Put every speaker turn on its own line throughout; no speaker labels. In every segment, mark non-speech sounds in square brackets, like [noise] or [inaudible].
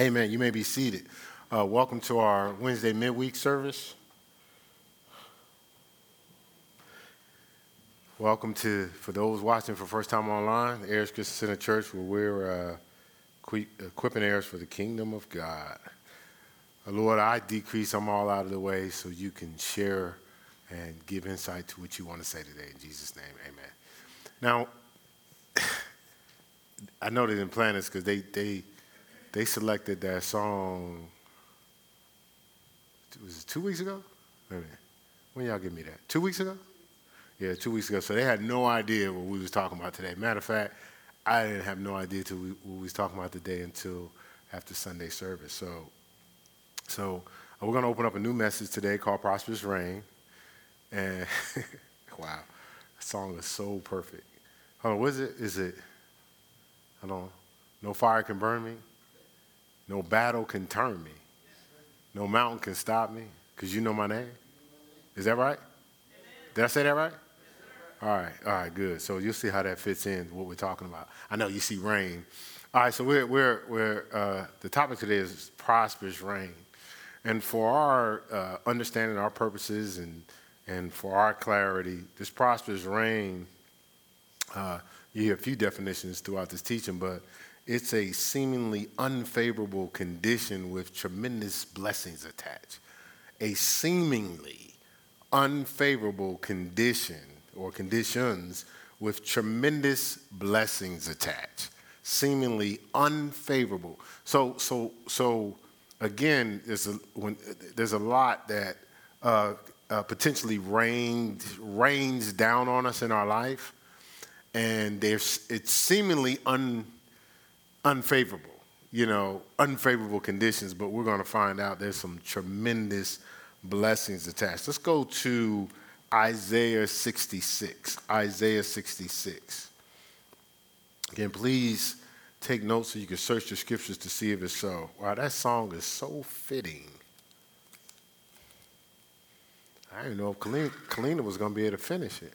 Amen. You may be seated. Uh, welcome to our Wednesday midweek service. Welcome to, for those watching for first time online, the Heirs Christian Center Church, where we're uh, equipping heirs for the kingdom of God. Uh, Lord, I decrease, I'm all out of the way so you can share and give insight to what you want to say today. In Jesus' name, amen. Now, [sighs] I know they didn't plan this because they, they, they selected that song. Was it two weeks ago? When y'all give me that? Two weeks ago? Yeah, two weeks ago. So they had no idea what we was talking about today. Matter of fact, I didn't have no idea we, what we was talking about today until after Sunday service. So, so uh, we're going to open up a new message today called "Prosperous Rain. and [laughs] wow, the song is so perfect. Hold on, what is it? Is it? I don't. No fire can burn me. No battle can turn me. No mountain can stop me because you know my name. Is that right? Did I say that right? All right, all right, good. So you'll see how that fits in what we're talking about. I know you see rain. All right, so we're, we're, we're uh, the topic today is prosperous rain. And for our uh, understanding, our purposes, and, and for our clarity, this prosperous rain, uh, you hear a few definitions throughout this teaching, but it's a seemingly unfavorable condition with tremendous blessings attached. A seemingly unfavorable condition or conditions with tremendous blessings attached. Seemingly unfavorable. So, so, so again, there's a, when, there's a lot that uh, uh, potentially rains, rains down on us in our life, and it's seemingly un, unfavorable, you know, unfavorable conditions, but we're going to find out there's some tremendous blessings attached. Let's go to Isaiah 66. Isaiah 66. Again, please take notes so you can search the scriptures to see if it's so. Wow, that song is so fitting. I didn't know if Kalina, Kalina was going to be able to finish it.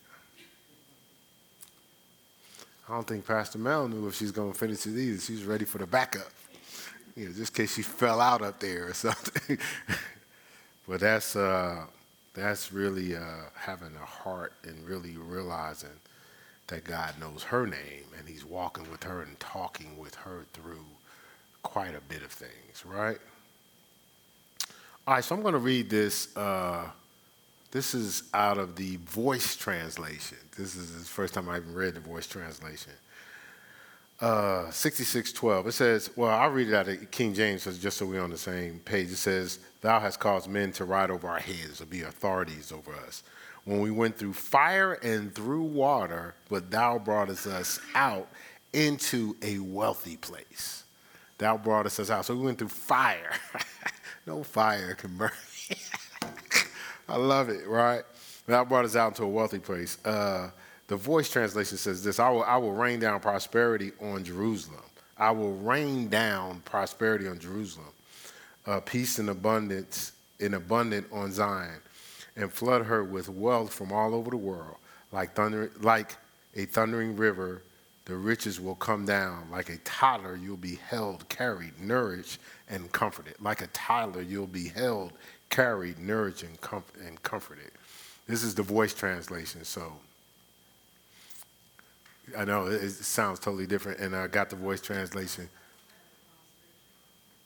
I don't think Pastor Mel knew if she's going to finish it either. She's ready for the backup, you know, just in case she fell out up there or [laughs] something. but that's uh, that's really uh, having a heart and really realizing that God knows her name and He's walking with her and talking with her through quite a bit of things, right? All right, so I'm going to read this. Uh, this is out of the voice translation. This is the first time I even read the voice translation. Uh, 6612. It says, well, I'll read it out of King James just so we're on the same page. It says, Thou hast caused men to ride over our heads, or be authorities over us. When we went through fire and through water, but thou broughtest us out into a wealthy place. Thou broughtest us out. So we went through fire. [laughs] no fire can burn. [laughs] I love it, right? That brought us out into a wealthy place. Uh, the voice translation says this I will, I will rain down prosperity on Jerusalem. I will rain down prosperity on Jerusalem, uh, peace and abundance in abundant on Zion, and flood her with wealth from all over the world. Like, thunder, like a thundering river, the riches will come down. Like a toddler, you'll be held, carried, nourished, and comforted. Like a toddler, you'll be held, carried, nourished, and, and comforted. This is the voice translation, so I know it, it sounds totally different, and I got the voice translation.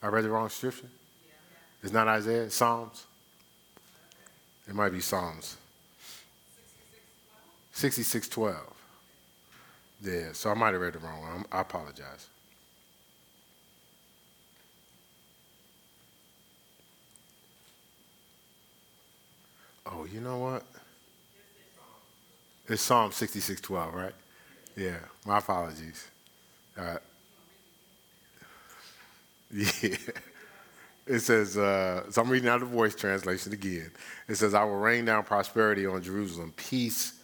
I read the wrong scripture? It's not Isaiah, it's Psalms? It might be Psalms. 6612. Yeah, so I might have read the wrong one. I apologize. Oh, you know what? It's Psalm 66:12, right? Yeah, my apologies. Uh, [laughs] yeah. It says, uh, so I'm reading out of the voice translation again. It says, I will rain down prosperity on Jerusalem, peace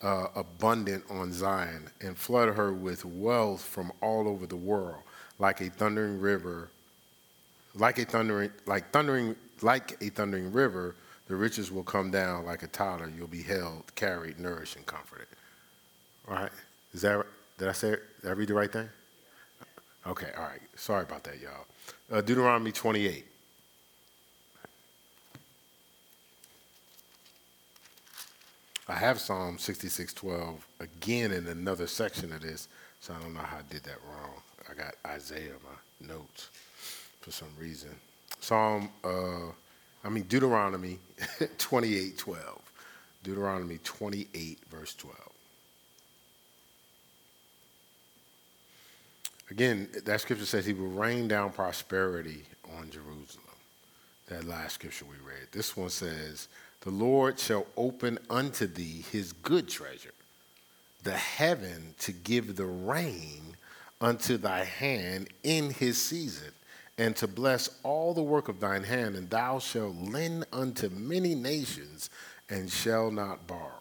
uh, abundant on Zion, and flood her with wealth from all over the world, like a thundering river, like a thundering, like thundering, like a thundering river the riches will come down like a toddler. You'll be held, carried, nourished, and comforted. All right? Is that, did I say? Did I read the right thing? Okay, all right. Sorry about that, y'all. Uh, Deuteronomy 28. I have Psalm 66:12 again in another section of this, so I don't know how I did that wrong. I got Isaiah in my notes for some reason. Psalm, uh, I mean Deuteronomy [laughs] 28:12. Deuteronomy 28, verse 12. Again, that scripture says he will rain down prosperity on Jerusalem. That last scripture we read. This one says, The Lord shall open unto thee his good treasure, the heaven to give the rain unto thy hand in his season, and to bless all the work of thine hand, and thou shalt lend unto many nations and shall not borrow.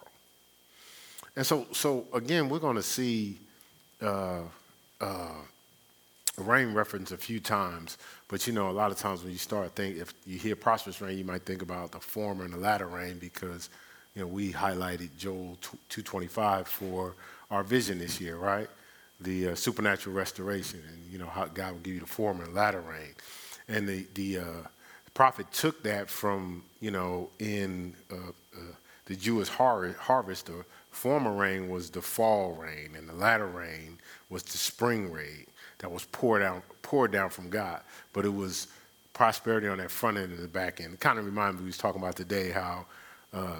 And so, so again, we're going to see uh, uh, rain reference a few times, but you know, a lot of times when you start think, if you hear prosperous rain, you might think about the former and the latter rain because, you know, we highlighted Joel 225 for our vision this year, right? The uh, supernatural restoration, and you know how God will give you the former and latter rain, and the the uh, prophet took that from you know in uh, uh, the Jewish har- harvest. The former rain was the fall rain, and the latter rain was the spring rain that was poured out poured down from God. But it was prosperity on that front end and the back end. It kind of reminded me we was talking about today how. Uh,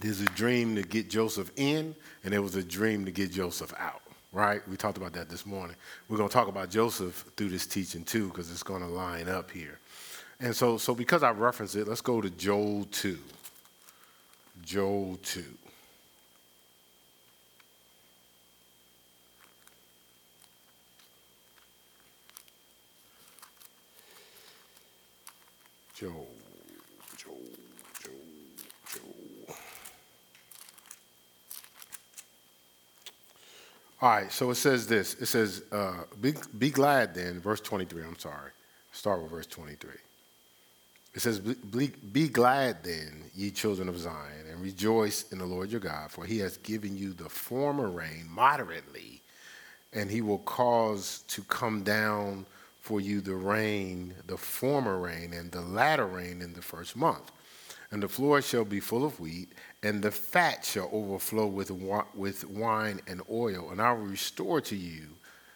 there's a dream to get Joseph in, and there was a dream to get Joseph out, right? We talked about that this morning. We're going to talk about Joseph through this teaching too, because it's going to line up here. And so, so because I referenced it, let's go to Joel 2. Joel 2. Joel, All right, so it says this. It says, uh, be, be glad then, verse 23, I'm sorry. Start with verse 23. It says, be, be glad then, ye children of Zion, and rejoice in the Lord your God, for he has given you the former rain moderately, and he will cause to come down for you the rain, the former rain, and the latter rain in the first month. And the floor shall be full of wheat, and the fat shall overflow with, with wine and oil. And I will restore to you,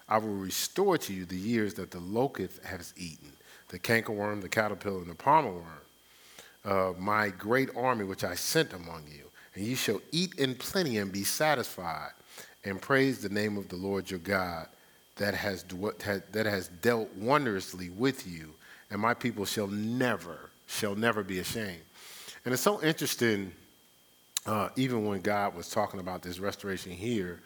I will restore to you the years that the locust has eaten the cankerworm, the caterpillar, and the palmer worm, uh, my great army which I sent among you. And you shall eat in plenty and be satisfied, and praise the name of the Lord your God that has, that has dealt wondrously with you, and my people shall never, shall never be ashamed. And it's so interesting, uh, even when God was talking about this restoration here,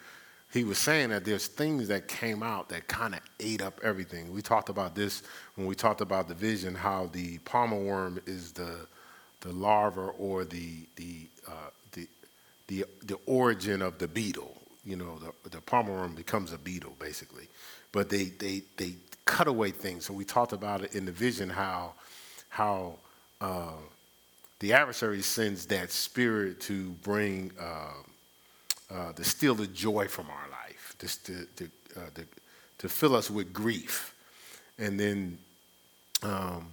he was saying that there's things that came out that kind of ate up everything. We talked about this when we talked about the vision, how the palmer worm is the the larva or the the uh, the, the the origin of the beetle. You know, the the palmer worm becomes a beetle basically, but they they they cut away things. So we talked about it in the vision how how uh, the adversary sends that spirit to bring. Uh, uh, to steal the joy from our life, to, to, to, uh, to, to fill us with grief. And then um,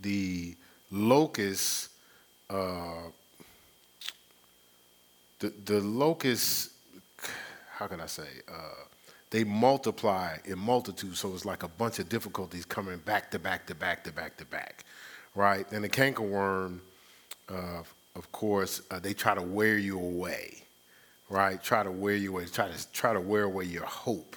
the locust, uh, the, the locust, how can I say, uh, they multiply in multitude, so it's like a bunch of difficulties coming back to back to back to back to back, right? And the cankerworm, uh, of course, uh, they try to wear you away right? Try to wear you away, try to try to wear away your hope.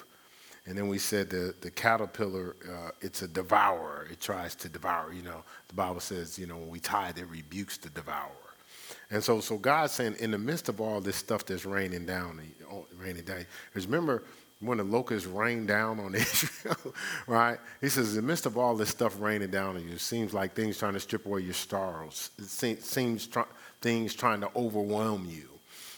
And then we said the the caterpillar, uh, it's a devourer. It tries to devour. You know, the Bible says, you know, when we tithe, it rebukes the devourer. And so, so God's saying, in the midst of all this stuff that's raining down, raining down. Because remember when the locusts rained down on [laughs] Israel, right? He says, in the midst of all this stuff raining down on you, it seems like things trying to strip away your stars. It seems, seems tr- things trying to overwhelm you.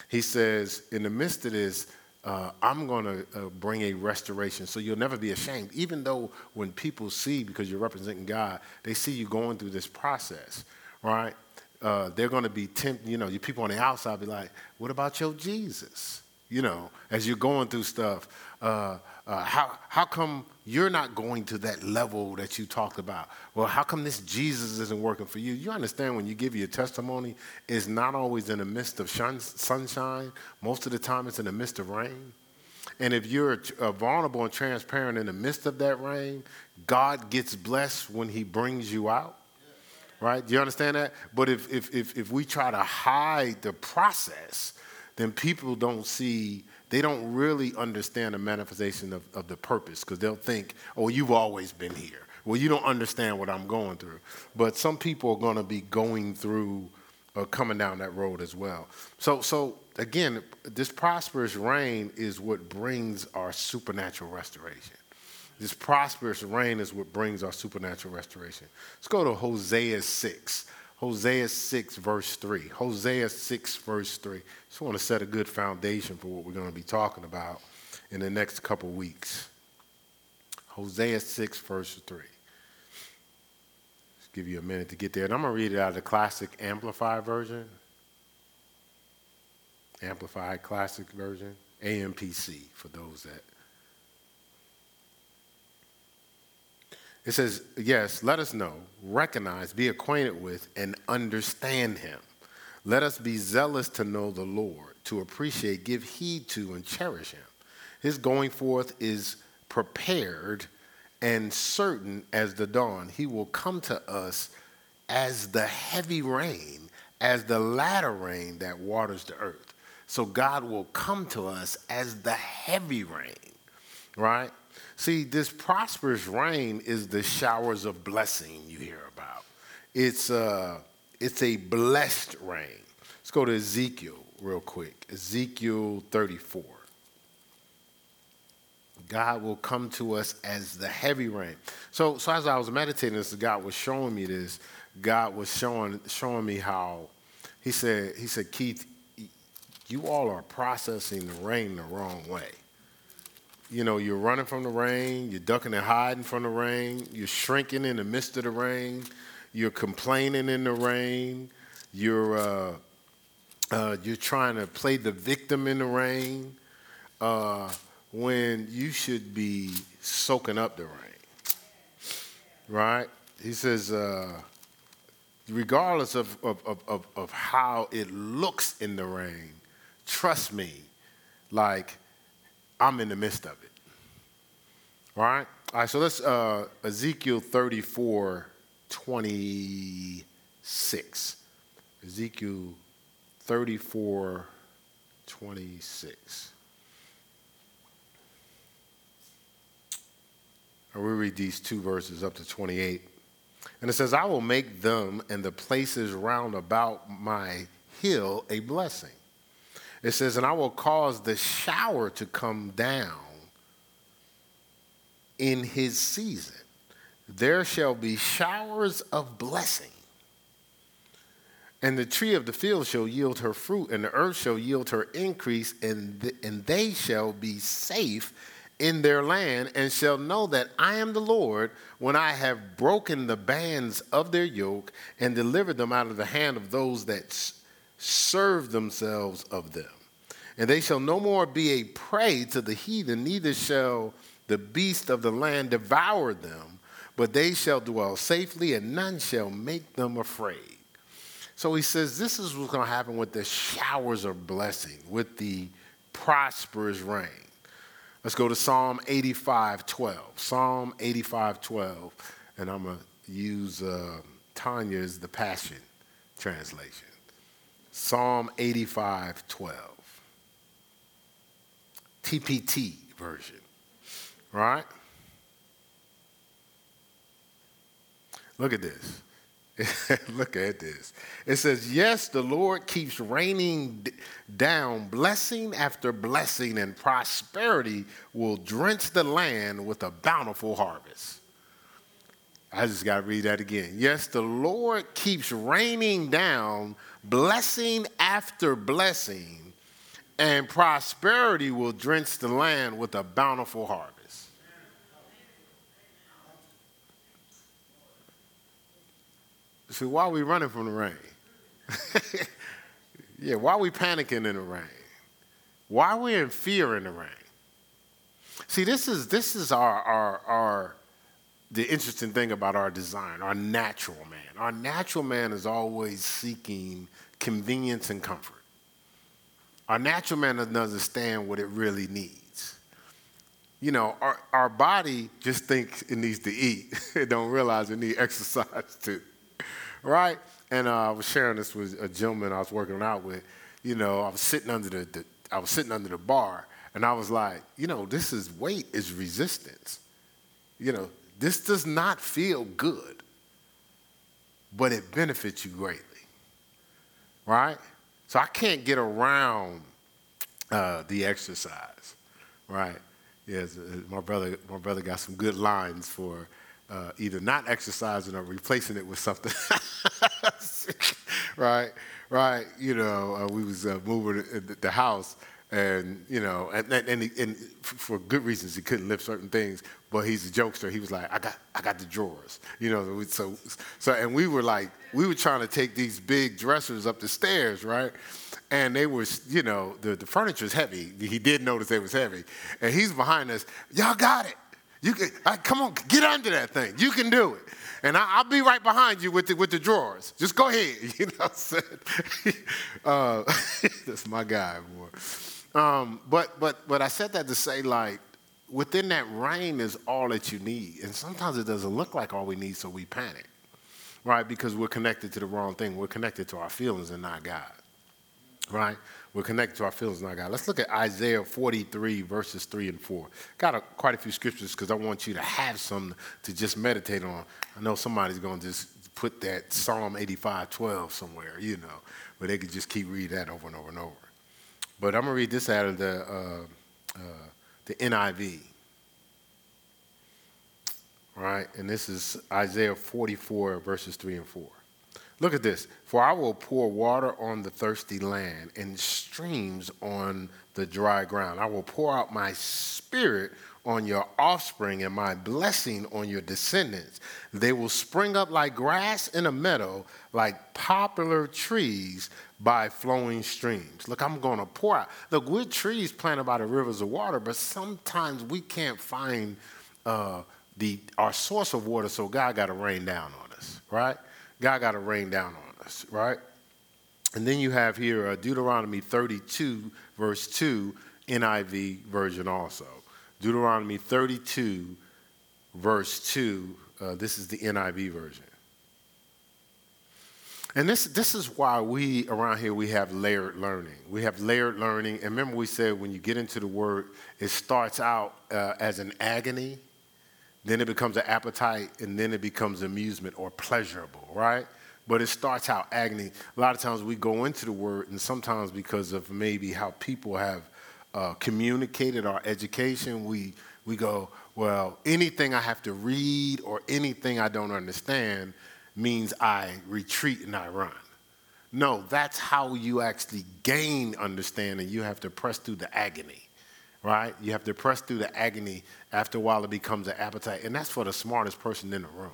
He says, in the midst of this, uh, I'm going to uh, bring a restoration. So you'll never be ashamed, even though when people see, because you're representing God, they see you going through this process, right? Uh, they're going to be tempted, you know, you people on the outside be like, what about your Jesus? You know, as you're going through stuff, uh, Uh, how, how come you're not going to that level that you talked about? Well, how come this Jesus isn't working for you? You understand when you give your testimony, it's not always in the midst of shun- sunshine. Most of the time, it's in the midst of rain. And if you're uh, vulnerable and transparent in the midst of that rain, God gets blessed when He brings you out. Right? Do you understand that? But if, if, if, if we try to hide the process, then people don't see they don't really understand the manifestation of, of the purpose because they'll think, oh, you've always been here. Well, you don't understand what I'm going through. But some people are going to be going through or coming down that road as well. So, so again, this prosperous rain is what brings our supernatural restoration. This prosperous rain is what brings our supernatural restoration. Let's go to Hosea 6. Hosea 6, verse 3. Hosea 6, verse 3. Just want to set a good foundation for what we're going to be talking about in the next couple weeks. Hosea 6, verse 3. Just give you a minute to get there. And I'm going to read it out of the classic Amplified version. Amplified Classic version. AMPC for those that It says, Yes, let us know, recognize, be acquainted with, and understand him. Let us be zealous to know the Lord, to appreciate, give heed to, and cherish him. His going forth is prepared and certain as the dawn. He will come to us as the heavy rain, as the latter rain that waters the earth. So God will come to us as the heavy rain, right? See, this prosperous rain is the showers of blessing you hear about. It's, uh, it's a blessed rain. Let's go to Ezekiel real quick. Ezekiel 34. God will come to us as the heavy rain. So, so as I was meditating this, God was showing me this. God was showing showing me how He said He said Keith, you all are processing the rain the wrong way you know, you're running from the rain, you're ducking and hiding from the rain, you're shrinking in the midst of the rain, you're complaining in the rain, you're, uh, uh, you're trying to play the victim in the rain uh, when you should be soaking up the rain. Right? He says, uh, regardless of, of, of, of how it looks in the rain, trust me, like, I'm in the midst of it. All right? All right, so let's, uh, Ezekiel 34, 26. Ezekiel 34, 26. I will read these two verses up to 28. And it says, I will make them and the places round about my hill a blessing it says, And I will cause the shower to come down in his season. There shall be showers of blessing. And the tree of the field shall yield her fruit, and the earth shall yield her increase, and, th- and they shall be safe in their land, and shall know that I am the Lord when I have broken the bands of their yoke and delivered them out of the hand of those that serve themselves of them. And they shall no more be a prey to the heathen, neither shall the beast of the land devour them, but they shall dwell safely, and none shall make them afraid. So he says this is what's going to happen with the showers of blessing, with the prosperous rain. Let's go to Psalm 85 12. Psalm 85 12. And I'm going to use uh, Tanya's The Passion translation. Psalm 85 12. TPT version, right? Look at this. [laughs] Look at this. It says, Yes, the Lord keeps raining down blessing after blessing, and prosperity will drench the land with a bountiful harvest. I just got to read that again. Yes, the Lord keeps raining down blessing after blessing, and prosperity will drench the land with a bountiful harvest. See, why are we running from the rain? [laughs] yeah, why are we panicking in the rain? Why are we in fear in the rain? See, this is this is our our our the interesting thing about our design, our natural man. Our natural man is always seeking convenience and comfort. Our natural man doesn't understand what it really needs. You know, our, our body just thinks it needs to eat. [laughs] it don't realize it needs exercise [laughs] too. Right? And uh, I was sharing this with a gentleman I was working out with. You know, I was sitting under the, the I was sitting under the bar and I was like, you know, this is weight is resistance. You know, this does not feel good, but it benefits you greatly. Right? So I can't get around uh, the exercise. Right? Yes, uh, my brother, my brother got some good lines for uh, either not exercising or replacing it with something. [laughs] right? Right? You know, uh, we was uh, moving the house and you know, and, and, and, for good reasons he couldn't lift certain things. But he's a jokester. He was like, I got, I got the drawers, you know. So, so, and we were like, we were trying to take these big dressers up the stairs, right? And they were, you know, the, the furniture's heavy. He did notice they was heavy, and he's behind us. Y'all got it. You can, right, come on, get under that thing. You can do it. And I, will be right behind you with the, with the drawers. Just go ahead. [laughs] You know what I'm saying? [laughs] uh, [laughs] that's my guy, boy. Um, but, but, but I said that to say, like, within that rain is all that you need. And sometimes it doesn't look like all we need, so we panic, right? Because we're connected to the wrong thing. We're connected to our feelings and not God, right? We're connected to our feelings, and not God. Let's look at Isaiah 43, verses 3 and 4. Got a, quite a few scriptures because I want you to have some to just meditate on. I know somebody's going to just put that Psalm 85, 12 somewhere, you know, but they could just keep reading that over and over and over. But I'm going to read this out of the, uh, uh, the NIV. Right? And this is Isaiah 44, verses 3 and 4. Look at this. For I will pour water on the thirsty land and streams on the dry ground. I will pour out my spirit on your offspring and my blessing on your descendants. They will spring up like grass in a meadow, like poplar trees by flowing streams. Look, I'm going to pour out. Look, we're trees planted by the rivers of water, but sometimes we can't find uh, the, our source of water, so God got to rain down on us, right? God got to rain down on us, right? And then you have here uh, Deuteronomy 32, verse 2, NIV version also. Deuteronomy 32, verse 2. Uh, this is the NIV version. And this, this is why we around here we have layered learning. We have layered learning. And remember, we said when you get into the word, it starts out uh, as an agony, then it becomes an appetite, and then it becomes amusement or pleasurable, right? But it starts out agony. A lot of times we go into the word, and sometimes because of maybe how people have uh, communicated our education, we, we go, well, anything I have to read or anything I don't understand means I retreat and I run. No, that's how you actually gain understanding. You have to press through the agony, right? You have to press through the agony. After a while, it becomes an appetite. And that's for the smartest person in the room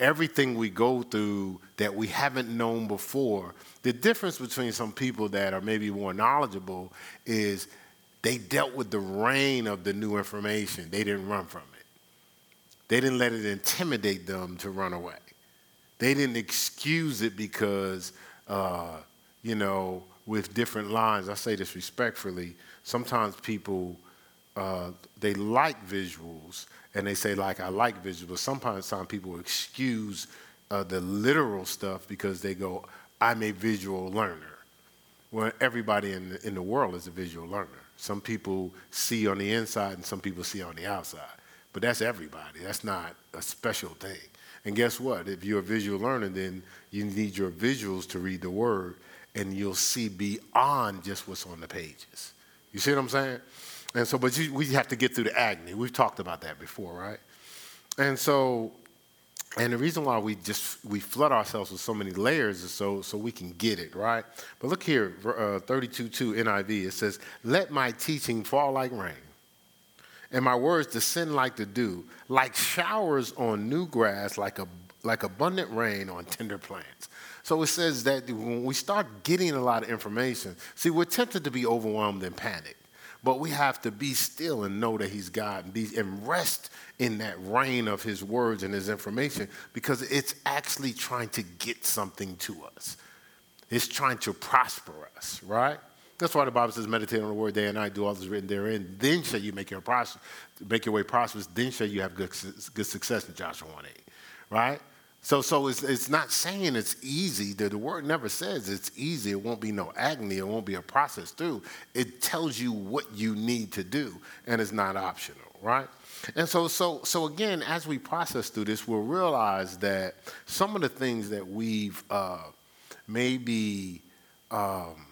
everything we go through that we haven't known before. The difference between some people that are maybe more knowledgeable is they dealt with the rain of the new information. They didn't run from it. They didn't let it intimidate them to run away. They didn't excuse it because, uh, you know, with different lines, I say this respectfully, sometimes people, uh, they like visuals, and they say like I like visuals, but sometimes some people excuse uh, the literal stuff because they go, I'm a visual learner. Well, everybody in the, in the world is a visual learner. Some people see on the inside and some people see on the outside. But that's everybody. That's not a special thing. And guess what? If you're a visual learner, then you need your visuals to read the word and you'll see beyond just what's on the pages. You see what I'm saying? And so, but you, we have to get through the agony. We've talked about that before, right? And so, and the reason why we just we flood ourselves with so many layers is so so we can get it right. But look here, uh, 32:2 NIV. It says, "Let my teaching fall like rain, and my words descend like the dew, like showers on new grass, like a like abundant rain on tender plants." So it says that when we start getting a lot of information, see, we're tempted to be overwhelmed and panic. But we have to be still and know that He's God and, be, and rest in that reign of His words and His information because it's actually trying to get something to us. It's trying to prosper us, right? That's why the Bible says, meditate on the word day and night, do all that's written therein. Then shall you make your, pros- make your way prosperous. Then shall you have good, good success in Joshua 1 8, right? So, so it's, it's not saying it's easy. The, the word never says it's easy. It won't be no agony. It won't be a process through. It tells you what you need to do, and it's not optional, right? And so, so, so again, as we process through this, we'll realize that some of the things that we've uh, maybe um,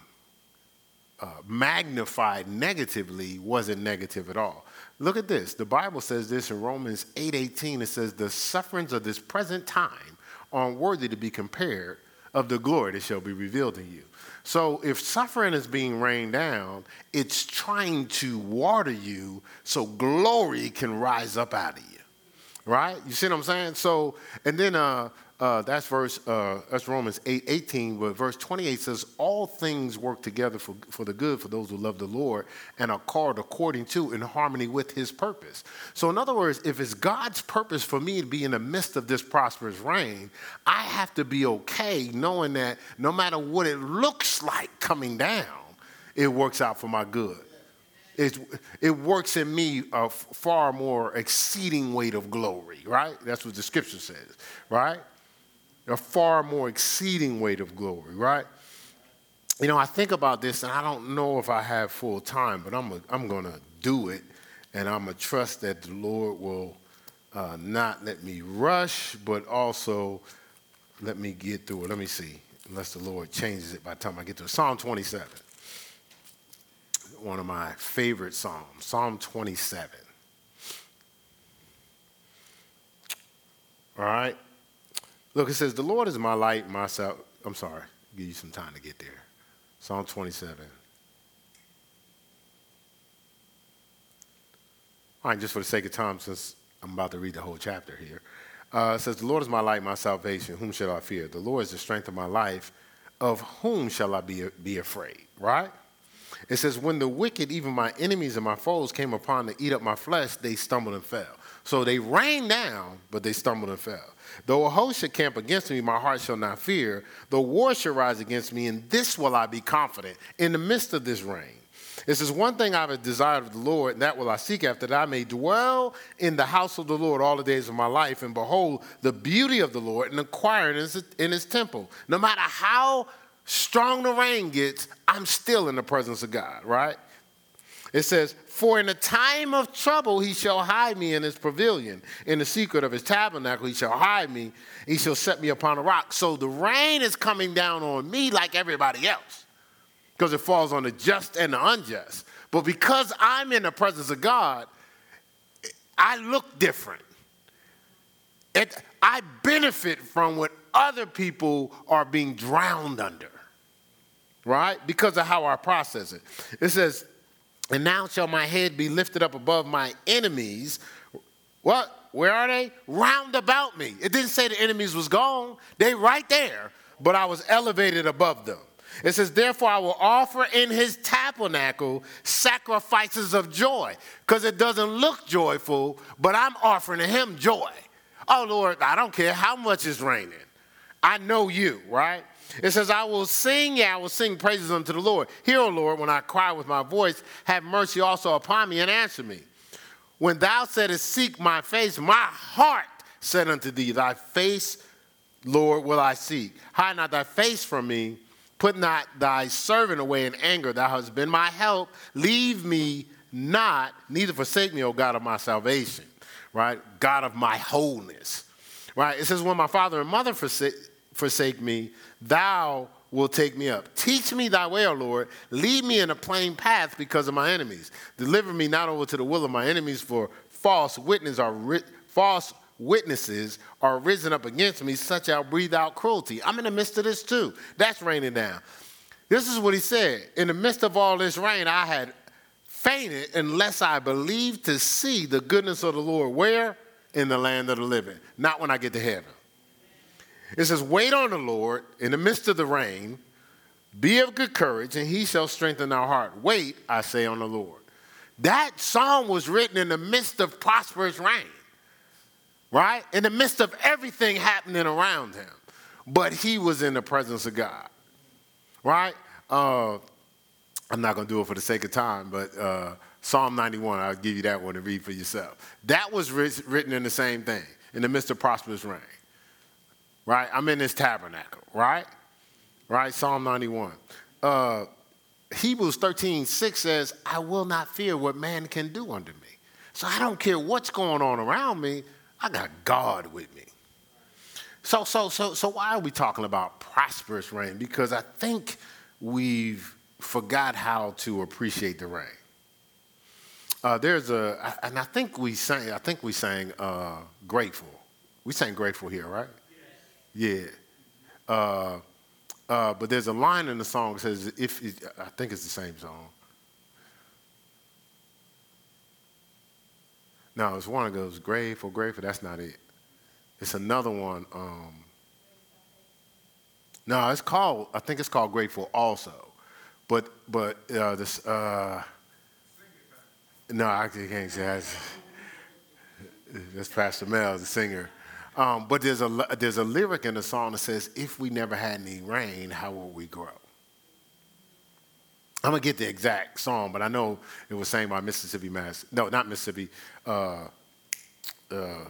magnified negatively wasn't negative at all. Look at this. The Bible says this in Romans 8:18. it says, "The sufferings of this present time are unworthy to be compared of the glory that shall be revealed in you." So if suffering is being rained down, it's trying to water you so glory can rise up out of you. Right? You see what I'm saying? So, and then uh, uh, that's verse, uh, that's Romans 8, 18, but verse 28 says, All things work together for, for the good for those who love the Lord and are called according to in harmony with his purpose. So, in other words, if it's God's purpose for me to be in the midst of this prosperous reign, I have to be okay knowing that no matter what it looks like coming down, it works out for my good. It, it works in me a far more exceeding weight of glory, right? That's what the scripture says, right? A far more exceeding weight of glory, right? You know, I think about this and I don't know if I have full time, but I'm, I'm going to do it and I'm going to trust that the Lord will uh, not let me rush, but also let me get through it. Let me see, unless the Lord changes it by the time I get to it. Psalm 27, one of my favorite Psalms, Psalm 27. All right. Look, it says, The Lord is my light, my sal-. I'm sorry, give you some time to get there. Psalm 27. All right, just for the sake of time, since I'm about to read the whole chapter here. Uh, it says, The Lord is my light, my salvation. Whom shall I fear? The Lord is the strength of my life. Of whom shall I be, be afraid? Right? It says, When the wicked, even my enemies and my foes, came upon to eat up my flesh, they stumbled and fell. So they rained down, but they stumbled and fell. Though a host should camp against me, my heart shall not fear. Though war should rise against me, in this will I be confident, in the midst of this rain. This is one thing I have desired of the Lord, and that will I seek after, that I may dwell in the house of the Lord all the days of my life, and behold the beauty of the Lord, and inquire in his, in his temple. No matter how strong the rain gets, I'm still in the presence of God, right? It says, For in a time of trouble he shall hide me in his pavilion. In the secret of his tabernacle he shall hide me. He shall set me upon a rock. So the rain is coming down on me like everybody else because it falls on the just and the unjust. But because I'm in the presence of God, I look different. It, I benefit from what other people are being drowned under, right? Because of how I process it. It says, and now shall my head be lifted up above my enemies. What? Where are they? Round about me. It didn't say the enemies was gone. They right there, but I was elevated above them. It says, therefore I will offer in his tabernacle sacrifices of joy. Because it doesn't look joyful, but I'm offering to him joy. Oh Lord, I don't care how much is raining. I know you, right? It says, I will sing, yeah, I will sing praises unto the Lord. Hear, O Lord, when I cry with my voice, have mercy also upon me and answer me. When thou saidst, Seek my face, my heart said unto thee, Thy face, Lord, will I seek. Hide not thy face from me. Put not thy servant away in anger. Thou hast been my help. Leave me not, neither forsake me, O God of my salvation. Right? God of my wholeness. Right? It says, When my father and mother forsake, forsake me, thou will take me up. Teach me thy way, O Lord. Lead me in a plain path because of my enemies. Deliver me not over to the will of my enemies, for false witnesses are ri- false witnesses are risen up against me, such I'll breathe out cruelty. I'm in the midst of this too. That's raining down. This is what he said. In the midst of all this rain, I had fainted unless I believed to see the goodness of the Lord. Where? In the land of the living. Not when I get to heaven. It says, Wait on the Lord in the midst of the rain, be of good courage, and he shall strengthen our heart. Wait, I say, on the Lord. That psalm was written in the midst of prosperous rain, right? In the midst of everything happening around him. But he was in the presence of God, right? Uh, I'm not going to do it for the sake of time, but uh, Psalm 91, I'll give you that one to read for yourself. That was written in the same thing, in the midst of prosperous rain, right? I'm in this tabernacle, right? Right? Psalm 91. Uh, Hebrews 13, 6 says, I will not fear what man can do unto me. So I don't care what's going on around me, I got God with me. So, so, so, so why are we talking about prosperous rain? Because I think we've forgot how to appreciate the rain. Uh, there's a, and I think we sang, I think we sang uh, grateful. We sang grateful here, right? Yeah. Uh, uh, but there's a line in the song that says, if it, I think it's the same song. No, it's one that goes, grateful, grateful. That's not it. It's another one. Um, no, it's called, I think it's called Grateful also. But, but uh, this, uh, no, I can't say that. That's Pastor Mel, the singer. Um, but there's a, there's a lyric in the song that says, If we never had any rain, how will we grow? I'm to get the exact song, but I know it was sang by Mississippi Mass. No, not Mississippi. Uh, uh,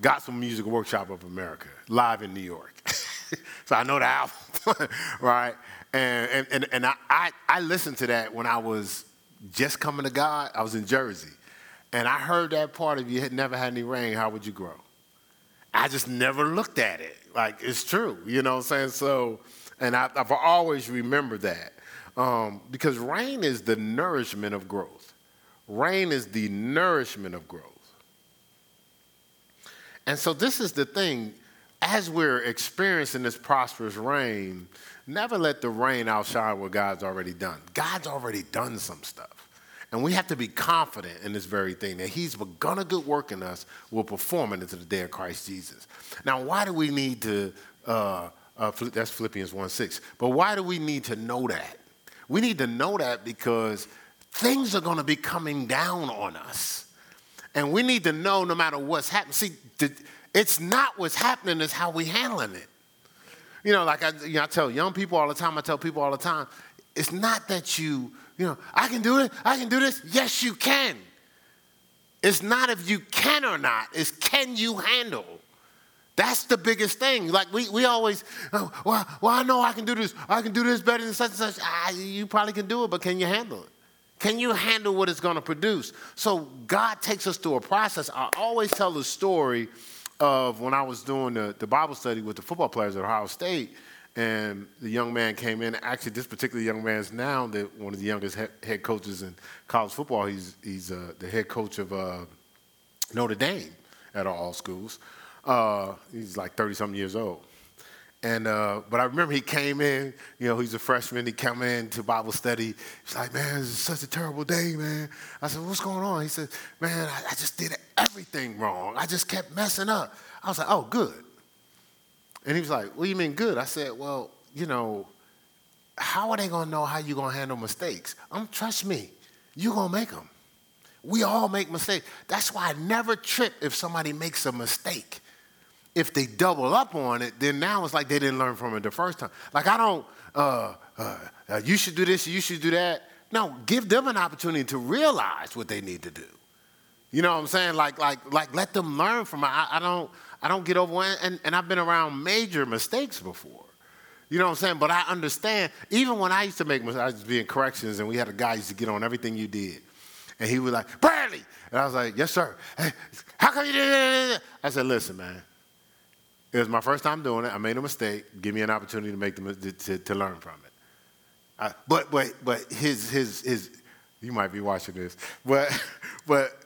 Gospel Music Workshop of America, live in New York. [laughs] so I know the album, [laughs] right? And, and, and, and I, I, I listened to that when I was just coming to God. I was in Jersey. And I heard that part of you had never had any rain, how would you grow? I just never looked at it. Like, it's true, you know what I'm saying? So, and I, have always remembered that. Um, because rain is the nourishment of growth. Rain is the nourishment of growth. And so, this is the thing as we're experiencing this prosperous rain, never let the rain outshine what God's already done. God's already done some stuff. And we have to be confident in this very thing that He's begun a good work in us, will perform it into the day of Christ Jesus. Now, why do we need to, uh, uh, that's Philippians 1 6, but why do we need to know that? We need to know that because things are going to be coming down on us. And we need to know no matter what's happening. See, it's not what's happening, it's how we handling it. You know, like I, you know, I tell young people all the time, I tell people all the time, it's not that you you know, I can do it, I can do this. Yes, you can. It's not if you can or not, it's can you handle. That's the biggest thing. Like we, we always, oh, well, well, I know I can do this. I can do this better than such and such. Ah, you probably can do it, but can you handle it? Can you handle what it's going to produce? So God takes us through a process. I always tell the story of when I was doing the, the Bible study with the football players at Ohio State and the young man came in. Actually, this particular young man is now the, one of the youngest head coaches in college football. He's, he's uh, the head coach of uh, Notre Dame at all schools. Uh, he's like 30 something years old. And, uh, but I remember he came in, you know, he's a freshman. He came in to Bible study. He's like, man, this is such a terrible day, man. I said, what's going on? He said, man, I, I just did everything wrong. I just kept messing up. I was like, oh, good. And he was like, What do you mean good? I said, Well, you know, how are they to know how you're going to handle mistakes? Um, trust me, you're going to make them. We all make mistakes. That's why I never trip if somebody makes a mistake. If they double up on it, then now it's like they didn't learn from it the first time. Like, I don't, uh, uh, uh, you should do this, you should do that. No, give them an opportunity to realize what they need to do. You know what I'm saying? Like, like, like, let them learn from it. I, I don't, I don't get over and, and I've been around major mistakes before. You know what I'm saying? But I understand, even when I used to make mistakes, I used to be in corrections and we had a guy used to get on everything you did. And he was like, Bradley. And I was like, yes, sir. Hey, how come you did it? I said, listen, man. It was my first time doing it. I made a mistake. Give me an opportunity to make the, to, to learn from it. I, but but but his his his you might be watching this, but [laughs] but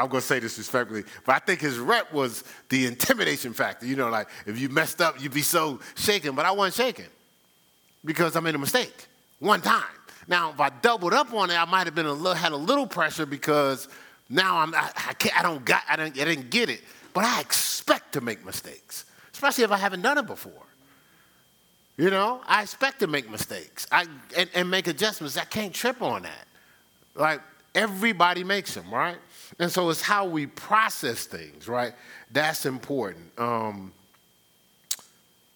I'm going to say this respectfully, but I think his rep was the intimidation factor. You know, like if you messed up, you'd be so shaken, but I wasn't shaken because I made a mistake one time. Now, if I doubled up on it, I might have been a little, had a little pressure because now I'm, I, I, can't, I don't got, I, don't, I didn't get it. But I expect to make mistakes, especially if I haven't done it before. You know, I expect to make mistakes I, and, and make adjustments. I can't trip on that. Like, everybody makes them, right? And so it's how we process things, right? That's important. Um,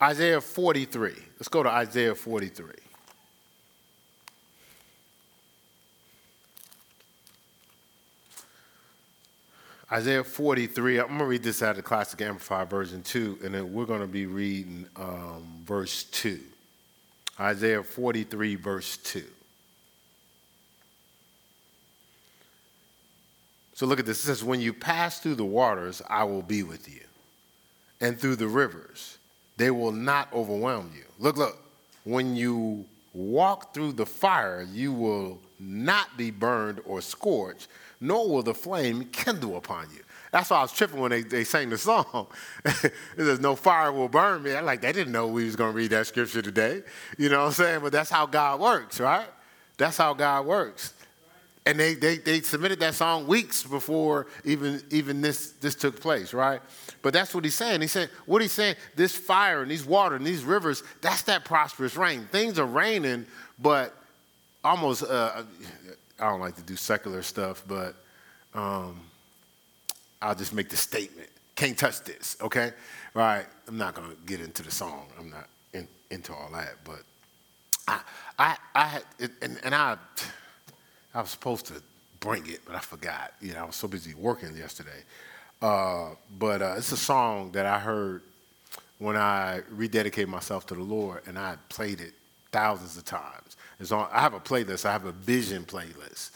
Isaiah 43. Let's go to Isaiah 43. Isaiah 43, I'm going to read this out of the Classic Amplified Version 2, and then we're going to be reading um, verse 2. Isaiah 43, verse 2. So look at this. It says, When you pass through the waters, I will be with you, and through the rivers, they will not overwhelm you. Look, look. When you walk through the fire, you will not be burned or scorched, nor will the flame kindle upon you. That's why I was tripping when they, they sang the song. [laughs] There's no fire will burn me. I like they didn't know we was gonna read that scripture today. You know what I'm saying? But that's how God works, right? That's how God works. And they, they, they submitted that song weeks before even, even this, this took place, right? But that's what he's saying. He said, what he's saying, this fire and these water and these rivers, that's that prosperous rain. Things are raining, but almost, uh, I don't like to do secular stuff, but um, I'll just make the statement. Can't touch this, okay? Right? I'm not to get into the song. I'm not in, into all that, but I, I, I, and, and I, I was supposed to bring it, but I forgot. You know, I was so busy working yesterday. Uh, but uh, it's a song that I heard when I rededicated myself to the Lord, and I played it thousands of times. It's on, I have a playlist. I have a vision playlist.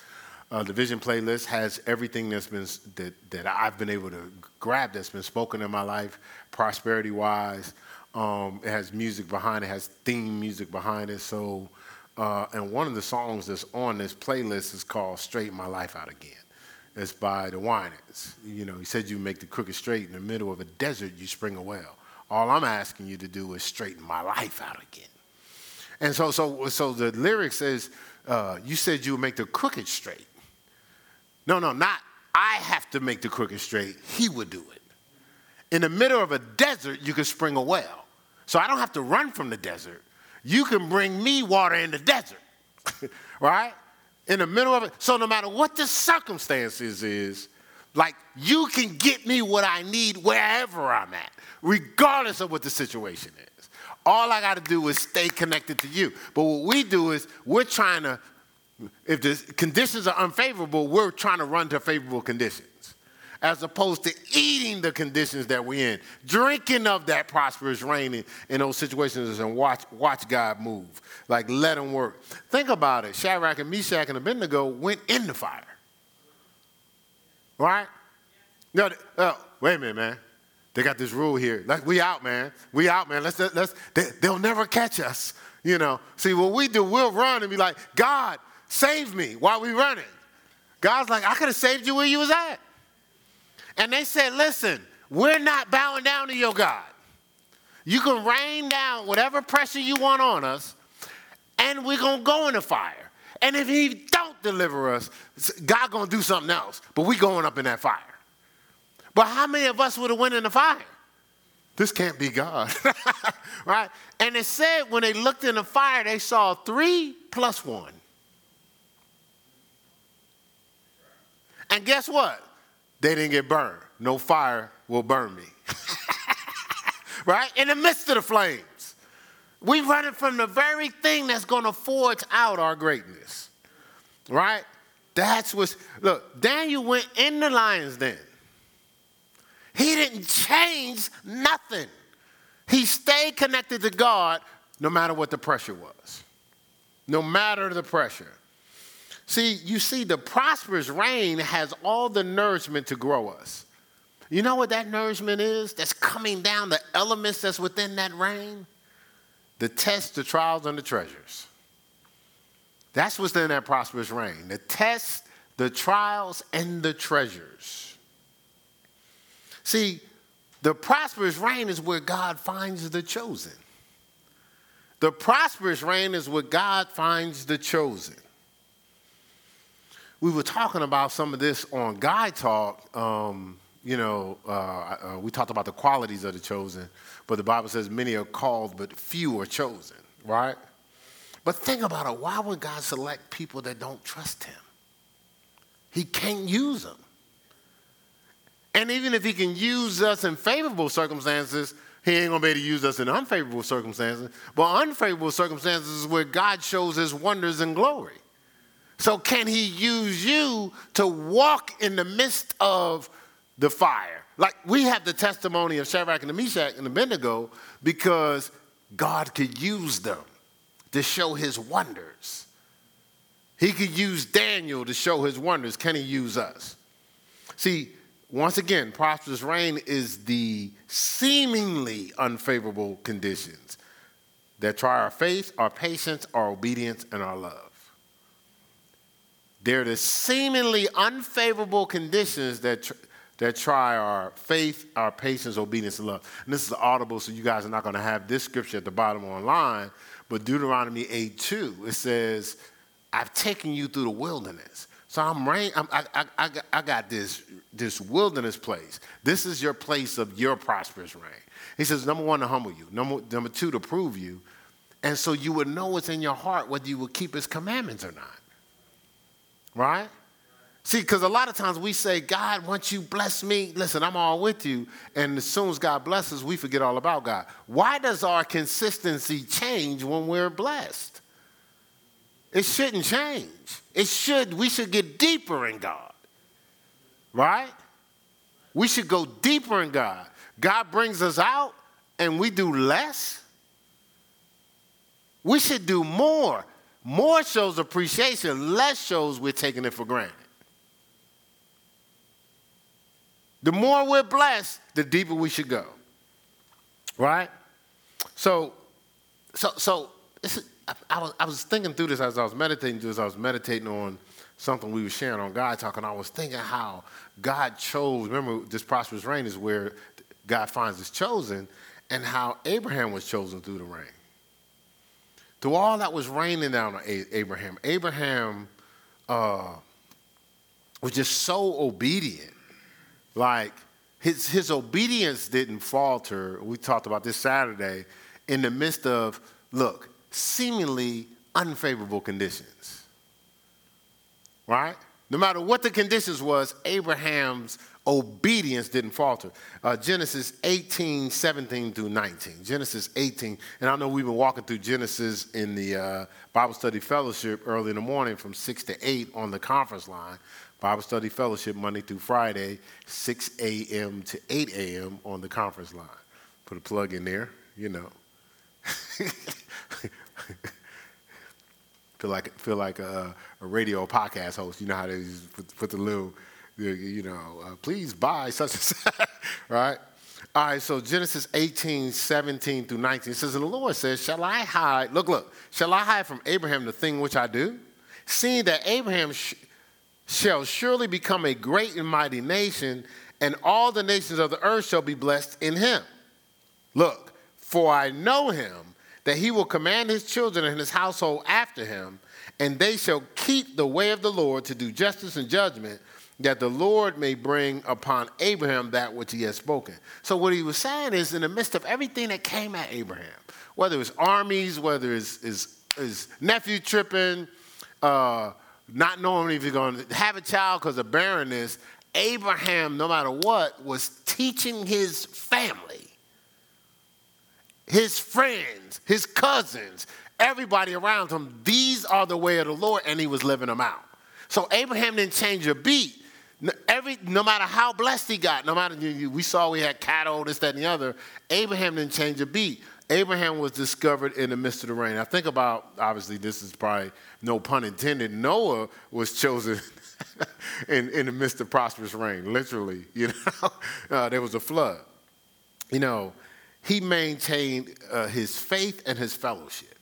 Uh, the vision playlist has everything that's been that, that I've been able to grab that's been spoken in my life, prosperity wise. Um, it has music behind it, has theme music behind it. So uh, and one of the songs that's on this playlist is called Straighten My Life Out Again. It's by the Winans. You know, he said you make the crooked straight in the middle of a desert, you spring a well. All I'm asking you to do is straighten my life out again. And so, so, so the lyric says, uh, you said you would make the crooked straight. No, no, not I have to make the crooked straight. He would do it. In the middle of a desert, you can spring a well. So I don't have to run from the desert you can bring me water in the desert, [laughs] right? In the middle of it. So no matter what the circumstances is, like you can get me what I need wherever I'm at, regardless of what the situation is. All I got to do is stay connected to you. But what we do is we're trying to, if the conditions are unfavorable, we're trying to run to favorable conditions as opposed to eating the conditions that we're in, drinking of that prosperous rain in, in those situations and watch, watch God move. Like, let him work. Think about it. Shadrach and Meshach and Abednego went in the fire. Right? No, oh, wait a minute, man. They got this rule here. Like, we out, man. We out, man. Let's, let's, they, they'll never catch us. You know, see, what we do, we'll run and be like, God, save me while we running. God's like, I could have saved you where you was at. And they said, listen, we're not bowing down to your God. You can rain down whatever pressure you want on us, and we're going to go in the fire. And if he don't deliver us, God going to do something else. But we going up in that fire. But how many of us would have went in the fire? This can't be God. [laughs] right? And it said when they looked in the fire, they saw three plus one. And guess what? They didn't get burned. No fire will burn me. [laughs] right? In the midst of the flames. We running from the very thing that's going to forge out our greatness. Right? That's what's, look, Daniel went in the lion's den. He didn't change nothing. He stayed connected to God no matter what the pressure was. No matter the pressure. See, you see, the prosperous rain has all the nourishment to grow us. You know what that nourishment is that's coming down, the elements that's within that rain? The tests, the trials, and the treasures. That's what's in that prosperous rain. The tests, the trials, and the treasures. See, the prosperous rain is where God finds the chosen. The prosperous rain is where God finds the chosen we were talking about some of this on Guy Talk. Um, you know, uh, uh, we talked about the qualities of the chosen, but the Bible says many are called, but few are chosen, right? But think about it. Why would God select people that don't trust Him? he can't use them. And even if he can use us in favorable circumstances, he ain't gonna be able to use us in unfavorable circumstances. But unfavorable circumstances is where God shows his wonders and glory. So, can he use you to walk in the midst of the fire? Like we have the testimony of Shadrach and the Meshach and Abednego because God could use them to show his wonders. He could use Daniel to show his wonders. Can he use us? See, once again, prosperous rain is the seemingly unfavorable conditions that try our faith, our patience, our obedience, and our love. They're the seemingly unfavorable conditions that, tr- that try our faith, our patience, obedience, and love. And this is audible, so you guys are not going to have this scripture at the bottom online, but Deuteronomy 8 2, it says, I've taken you through the wilderness. So I'm rain. I'm, I, I, I, I got this, this wilderness place. This is your place of your prosperous rain. He says, number one, to humble you. Number, number two, to prove you. And so you would know what's in your heart whether you would keep his commandments or not. Right? See, because a lot of times we say, God, once you bless me, listen, I'm all with you. And as soon as God blesses, we forget all about God. Why does our consistency change when we're blessed? It shouldn't change. It should, we should get deeper in God. Right? We should go deeper in God. God brings us out and we do less. We should do more. More shows appreciation, less shows we're taking it for granted. The more we're blessed, the deeper we should go. Right? So, so, so is, I, I, was, I was thinking through this as I was meditating this. I was meditating on something we were sharing on God Talk, and I was thinking how God chose. Remember, this prosperous rain is where God finds his chosen, and how Abraham was chosen through the rain. Through all that was raining down on Abraham, Abraham uh, was just so obedient. Like his, his obedience didn't falter. We talked about this Saturday in the midst of, look, seemingly unfavorable conditions. Right? No matter what the conditions was, Abraham's obedience didn't falter. Uh, Genesis 18, 17 through 19. Genesis 18, and I know we've been walking through Genesis in the uh, Bible study fellowship early in the morning from 6 to 8 on the conference line. Bible study fellowship Monday through Friday, 6 a.m. to 8 a.m. on the conference line. Put a plug in there, you know. [laughs] feel like feel like a, a radio podcast host. You know how they put, put the little, you know, uh, please buy such and such, [laughs] right? All right, so Genesis 18, 17 through 19 says, And the Lord says, Shall I hide, look, look, shall I hide from Abraham the thing which I do? Seeing that Abraham sh- shall surely become a great and mighty nation, and all the nations of the earth shall be blessed in him. Look, for I know him that he will command his children and his household after him, and they shall keep the way of the Lord to do justice and judgment, that the Lord may bring upon Abraham that which he has spoken. So, what he was saying is, in the midst of everything that came at Abraham, whether it's armies, whether it's his, his nephew tripping, uh, not knowing if he's going to have a child because of barrenness, Abraham, no matter what, was teaching his family his friends, his cousins, everybody around him, these are the way of the Lord, and he was living them out. So Abraham didn't change a beat. Every, no matter how blessed he got, no matter, we saw we had cattle, this, that, and the other, Abraham didn't change a beat. Abraham was discovered in the midst of the rain. I think about, obviously, this is probably no pun intended. Noah was chosen [laughs] in, in the midst of prosperous rain, literally. You [laughs] know, uh, there was a flood. You know, he maintained uh, his faith and his fellowship.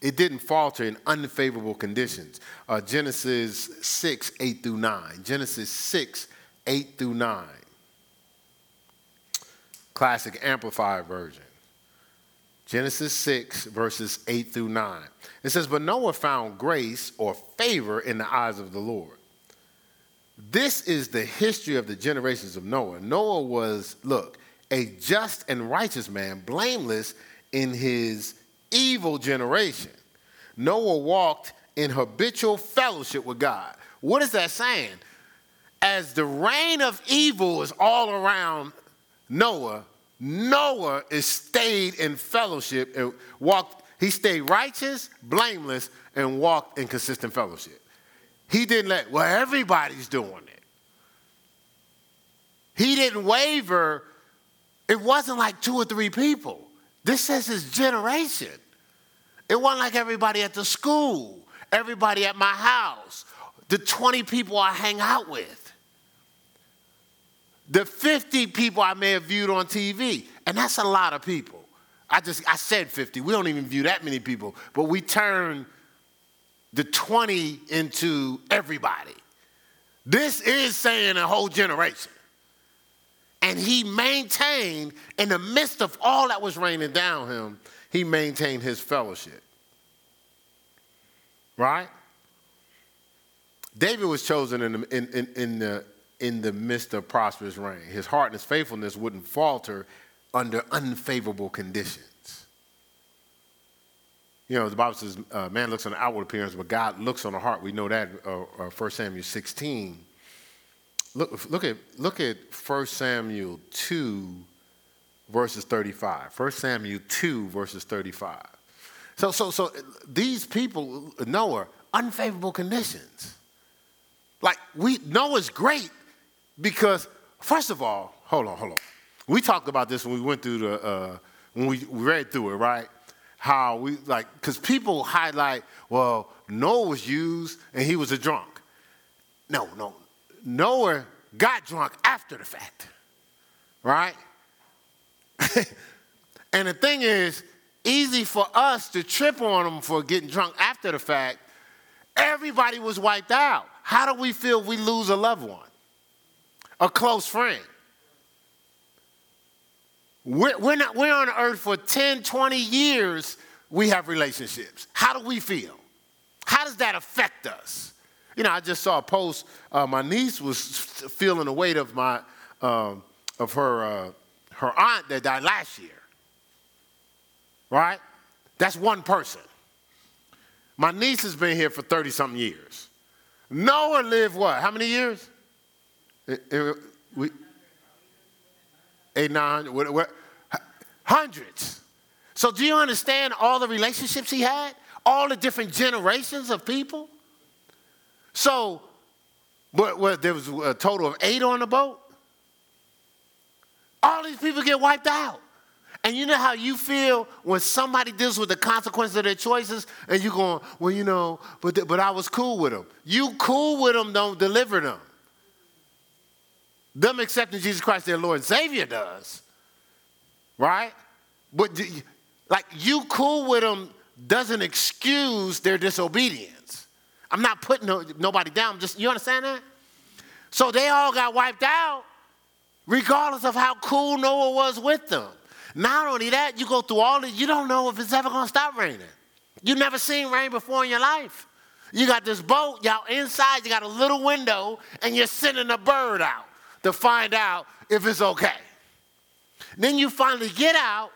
It didn't falter in unfavorable conditions. Uh, Genesis 6, 8 through 9. Genesis 6, 8 through 9. Classic Amplified Version. Genesis 6, verses 8 through 9. It says, But Noah found grace or favor in the eyes of the Lord. This is the history of the generations of Noah. Noah was, look, a just and righteous man, blameless in his evil generation. Noah walked in habitual fellowship with God. What is that saying? as the reign of evil is all around Noah, Noah is stayed in fellowship and walked, he stayed righteous, blameless, and walked in consistent fellowship. He didn't let, well, everybody's doing it. He didn't waver. It wasn't like two or three people. This says his generation. It wasn't like everybody at the school, everybody at my house, the 20 people I hang out with the 50 people I may have viewed on TV, and that's a lot of people. I just I said 50. We don't even view that many people, but we turn the 20 into everybody. This is saying a whole generation. And he maintained, in the midst of all that was raining down him, he maintained his fellowship. Right? David was chosen in the, in, in, in the in the midst of prosperous rain. His heart and his faithfulness wouldn't falter under unfavorable conditions. You know, the Bible says, uh, man looks on the outward appearance, but God looks on the heart. We know that, uh, uh, 1 Samuel 16. Look, look, at, look at 1 Samuel 2, verses 35. 1 Samuel 2, verses 35. So, so, so these people, Noah, unfavorable conditions. Like, we, Noah's great, because, first of all, hold on, hold on. We talked about this when we went through the, uh, when we read through it, right? How we, like, because people highlight, well, Noah was used and he was a drunk. No, no. Noah got drunk after the fact, right? [laughs] and the thing is, easy for us to trip on them for getting drunk after the fact. Everybody was wiped out. How do we feel we lose a loved one? a close friend. We're, we're, not, we're on earth for 10, 20 years, we have relationships. How do we feel? How does that affect us? You know, I just saw a post. Uh, my niece was feeling the weight of my um, of her uh, her aunt that died last year. Right? That's one person. My niece has been here for 30 something years. Noah lived what? How many years? It, it, we, eight, nine, what, what, hundreds. So, do you understand all the relationships he had? All the different generations of people? So, but, what, there was a total of eight on the boat? All these people get wiped out. And you know how you feel when somebody deals with the consequences of their choices and you're going, well, you know, but, but I was cool with them. You cool with them, don't deliver them. Them accepting Jesus Christ their Lord and Savior does. Right? But like you cool with them doesn't excuse their disobedience. I'm not putting no, nobody down. Just you understand that? So they all got wiped out, regardless of how cool Noah was with them. Not only that, you go through all this, you don't know if it's ever gonna stop raining. You never seen rain before in your life. You got this boat, y'all inside, you got a little window, and you're sending a bird out to find out if it's okay. Then you finally get out.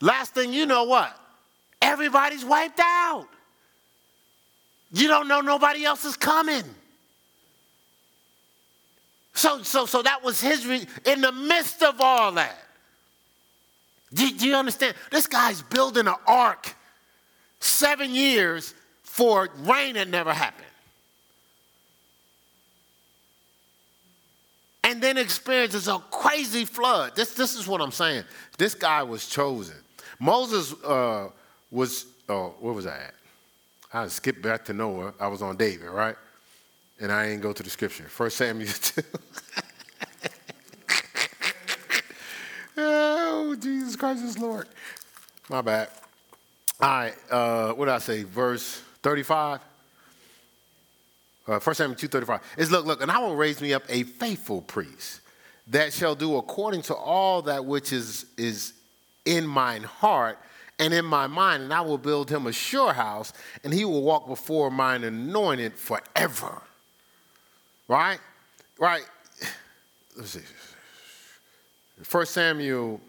Last thing you know, what? Everybody's wiped out. You don't know nobody else is coming. So, so, so that was his, re- in the midst of all that. Do, do you understand? This guy's building an ark seven years for rain that never happened. and then experiences a crazy flood. This, this is what I'm saying. This guy was chosen. Moses uh, was, oh, where was I at? I skipped back to Noah. I was on David, right? And I ain't go to the scripture. First Samuel [laughs] 2. oh, Jesus Christ is Lord. My bad. All right, uh, what did I say? Verse 35? uh, 1 Samuel 2.35, is look, look, and I will raise me up a faithful priest that shall do according to all that which is, is in mine heart and in my mind, and I will build him a sure house, and he will walk before mine anointed forever. Right? Right? Let's see. First Samuel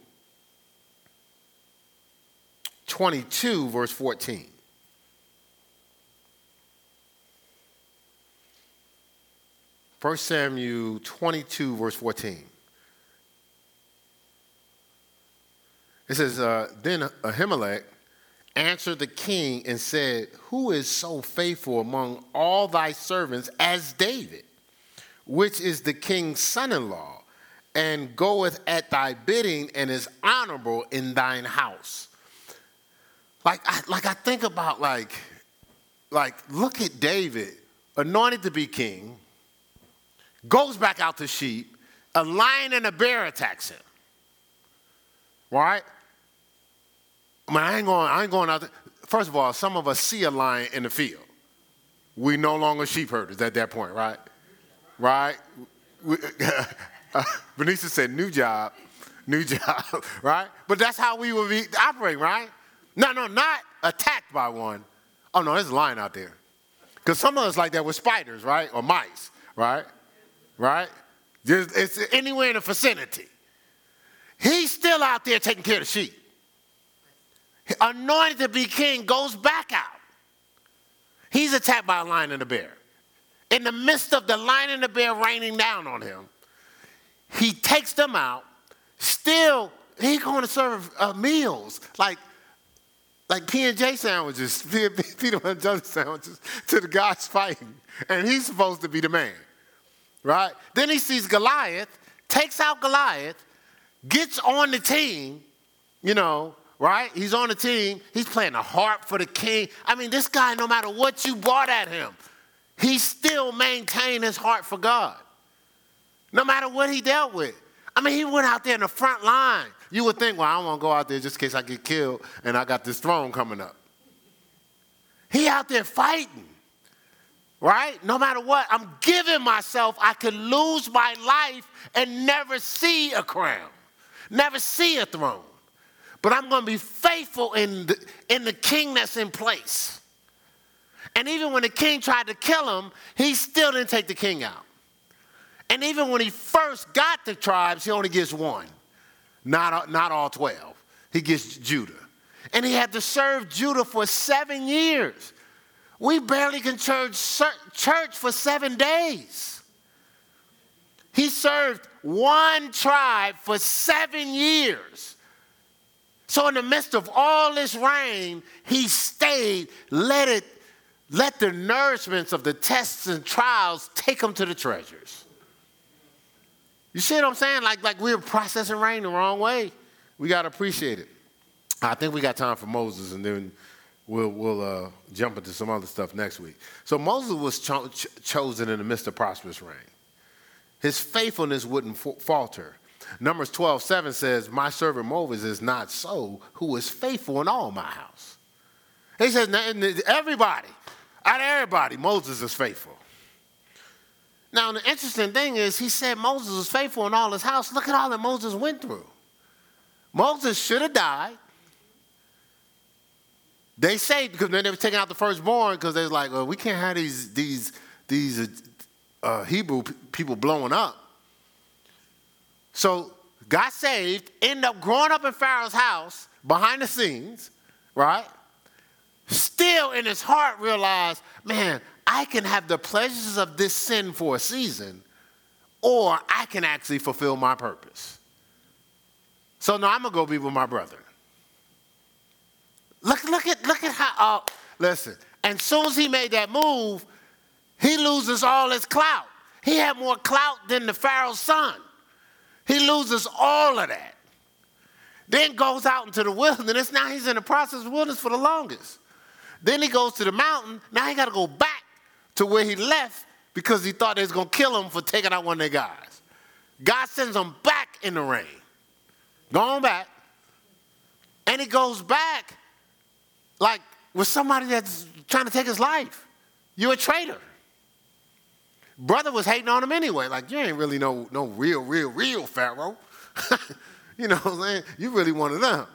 22, verse 14. 1 Samuel 22, verse 14. It says, uh, Then Ahimelech answered the king and said, Who is so faithful among all thy servants as David, which is the king's son in law, and goeth at thy bidding and is honorable in thine house? Like I, like I think about like, like look at David, anointed to be king, goes back out to sheep, a lion and a bear attacks him. Right? I mean, I ain't going, I ain't going out there. First of all, some of us see a lion in the field. We no longer sheep herders at that point, right? Right? We, [laughs] said, new job, new [laughs] job, right? But that's how we would be operating, right? No, no, not attacked by one. Oh, no, there's a lion out there. Because some of us like that with spiders, right? Or mice, right? Right? Just, it's anywhere in the vicinity. He's still out there taking care of the sheep anointed to be king, goes back out. He's attacked by a lion and a bear. In the midst of the lion and the bear raining down on him, he takes them out. Still, he's going to serve uh, meals like like P&J sandwiches, [laughs] Peter and Johnny sandwiches to the guys fighting. And he's supposed to be the man, right? Then he sees Goliath, takes out Goliath, gets on the team, you know, right? He's on the team. He's playing the harp for the king. I mean, this guy, no matter what you brought at him, he still maintained his heart for God. No matter what he dealt with. I mean, he went out there in the front line. You would think, well, I don't want to go out there just in case I get killed and I got this throne coming up. He out there fighting, right? No matter what, I'm giving myself, I could lose my life and never see a crown, never see a throne but I'm going to be faithful in the, in the king that's in place. And even when the king tried to kill him, he still didn't take the king out. And even when he first got the tribes, he only gets one, not, not all 12. He gets Judah. And he had to serve Judah for seven years. We barely can church, church for seven days. He served one tribe for seven years. So in the midst of all this rain, he stayed, let it, let the nourishments of the tests and trials take him to the treasures. You see what I'm saying? Like, like we're processing rain the wrong way. We got to appreciate it. I think we got time for Moses, and then we'll, we'll uh, jump into some other stuff next week. So Moses was cho- ch- chosen in the midst of prosperous rain. His faithfulness wouldn't falter. Numbers 12, 7 says, My servant Moses is not so, who is faithful in all my house. He says, everybody, out of everybody, Moses is faithful. Now, the interesting thing is, he said Moses was faithful in all his house. Look at all that Moses went through. Moses should have died. They say, because then they were taking out the firstborn, because they was like, well, we can't have these, these, these uh, Hebrew people blowing up. So got saved, ended up growing up in Pharaoh's house behind the scenes, right? Still in his heart realized, man, I can have the pleasures of this sin for a season, or I can actually fulfill my purpose. So now I'm gonna go be with my brother. Look, look at, look at how. Uh, listen, and soon as he made that move, he loses all his clout. He had more clout than the Pharaoh's son. He loses all of that. Then goes out into the wilderness. Now he's in the process of wilderness for the longest. Then he goes to the mountain. Now he got to go back to where he left because he thought they was going to kill him for taking out one of their guys. God sends him back in the rain. Going back. And he goes back like with somebody that's trying to take his life. You're a traitor brother was hating on him anyway. Like, you ain't really no, no real, real, real Pharaoh. [laughs] you know what I'm saying? You really one of them.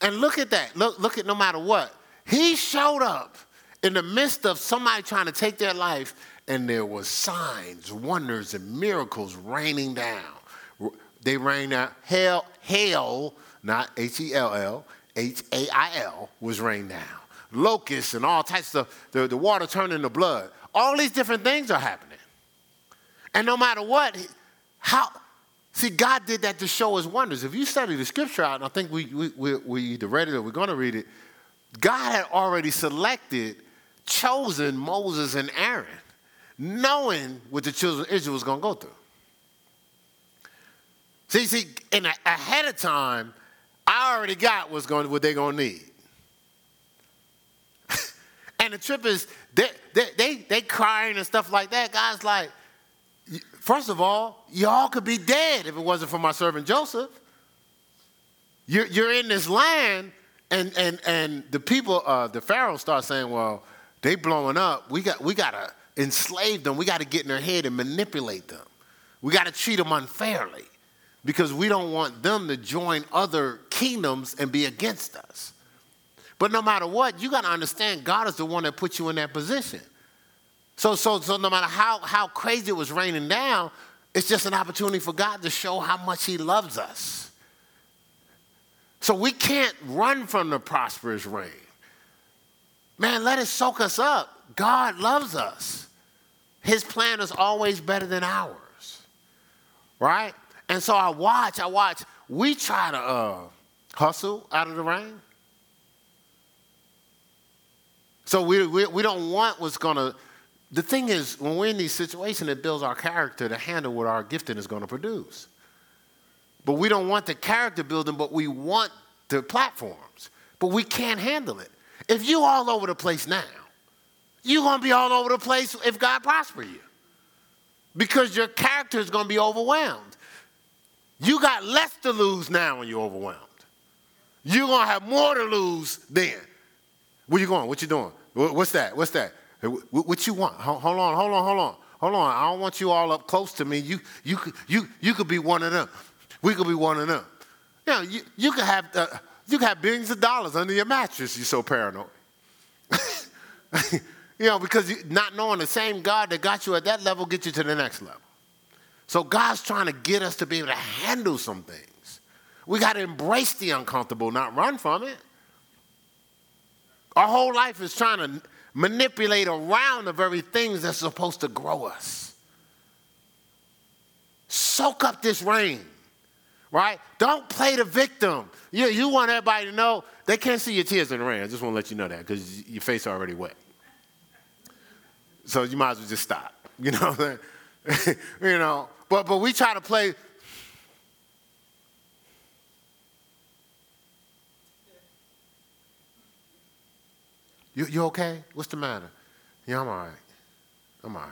And look at that. Look, look at no matter what. He showed up in the midst of somebody trying to take their life, and there was signs, wonders, and miracles raining down. They rained down. Hail, hail, not H-E-L-L, H-A-I-L was rained down. Locusts and all types of the, the water turned into blood. All these different things are happening. And no matter what, how, see, God did that to show us wonders. If you study the scripture out, and I think we, we, we, we either read it or we're going to read it, God had already selected, chosen Moses and Aaron, knowing what the children of Israel was going to go through. See, see, and ahead of time, I already got what's going, what they're going to need. [laughs] and the trip is, they, they, they, they crying and stuff like that. God's like, first of all, y'all could be dead if it wasn't for my servant Joseph. You're, you're in this land, and, and, and the people, uh, the Pharaoh start saying, well, they blowing up. We got, we got to enslave them. We got to get in their head and manipulate them. We got to treat them unfairly because we don't want them to join other kingdoms and be against us. But no matter what, you got to understand God is the one that put you in that position. So, so, so no matter how, how crazy it was raining down, it's just an opportunity for God to show how much He loves us. So we can't run from the prosperous rain. Man, let it soak us up. God loves us. His plan is always better than ours. Right? And so I watch, I watch. We try to uh, hustle out of the rain. So we, we, we don't want what's going to the thing is, when we're in these situations, it builds our character to handle what our gifting is going to produce. But we don't want the character building, but we want the platforms. But we can't handle it. If you all over the place now, you're going to be all over the place if God prosper you. Because your character is going to be overwhelmed. You got less to lose now when you're overwhelmed. You're going to have more to lose then. Where you going? What you doing? What's that? What's that? What you want? Hold on, hold on, hold on. Hold on. I don't want you all up close to me. You, you, could, you, you could be one of them. We could be one of them. You know, you, you could have uh, you could have billions of dollars under your mattress. You're so paranoid. [laughs] you know, because not knowing the same God that got you at that level get you to the next level. So God's trying to get us to be able to handle some things. We got to embrace the uncomfortable, not run from it. Our whole life is trying to manipulate around the very things that's supposed to grow us. Soak up this rain, right? Don't play the victim. You, you want everybody to know they can't see your tears in the rain. I just want to let you know that because your face already wet. So you might as well just stop. [laughs] You know, [laughs] you know. But but we try to play You, you okay? What's the matter? Yeah, I'm all right. I'm all right.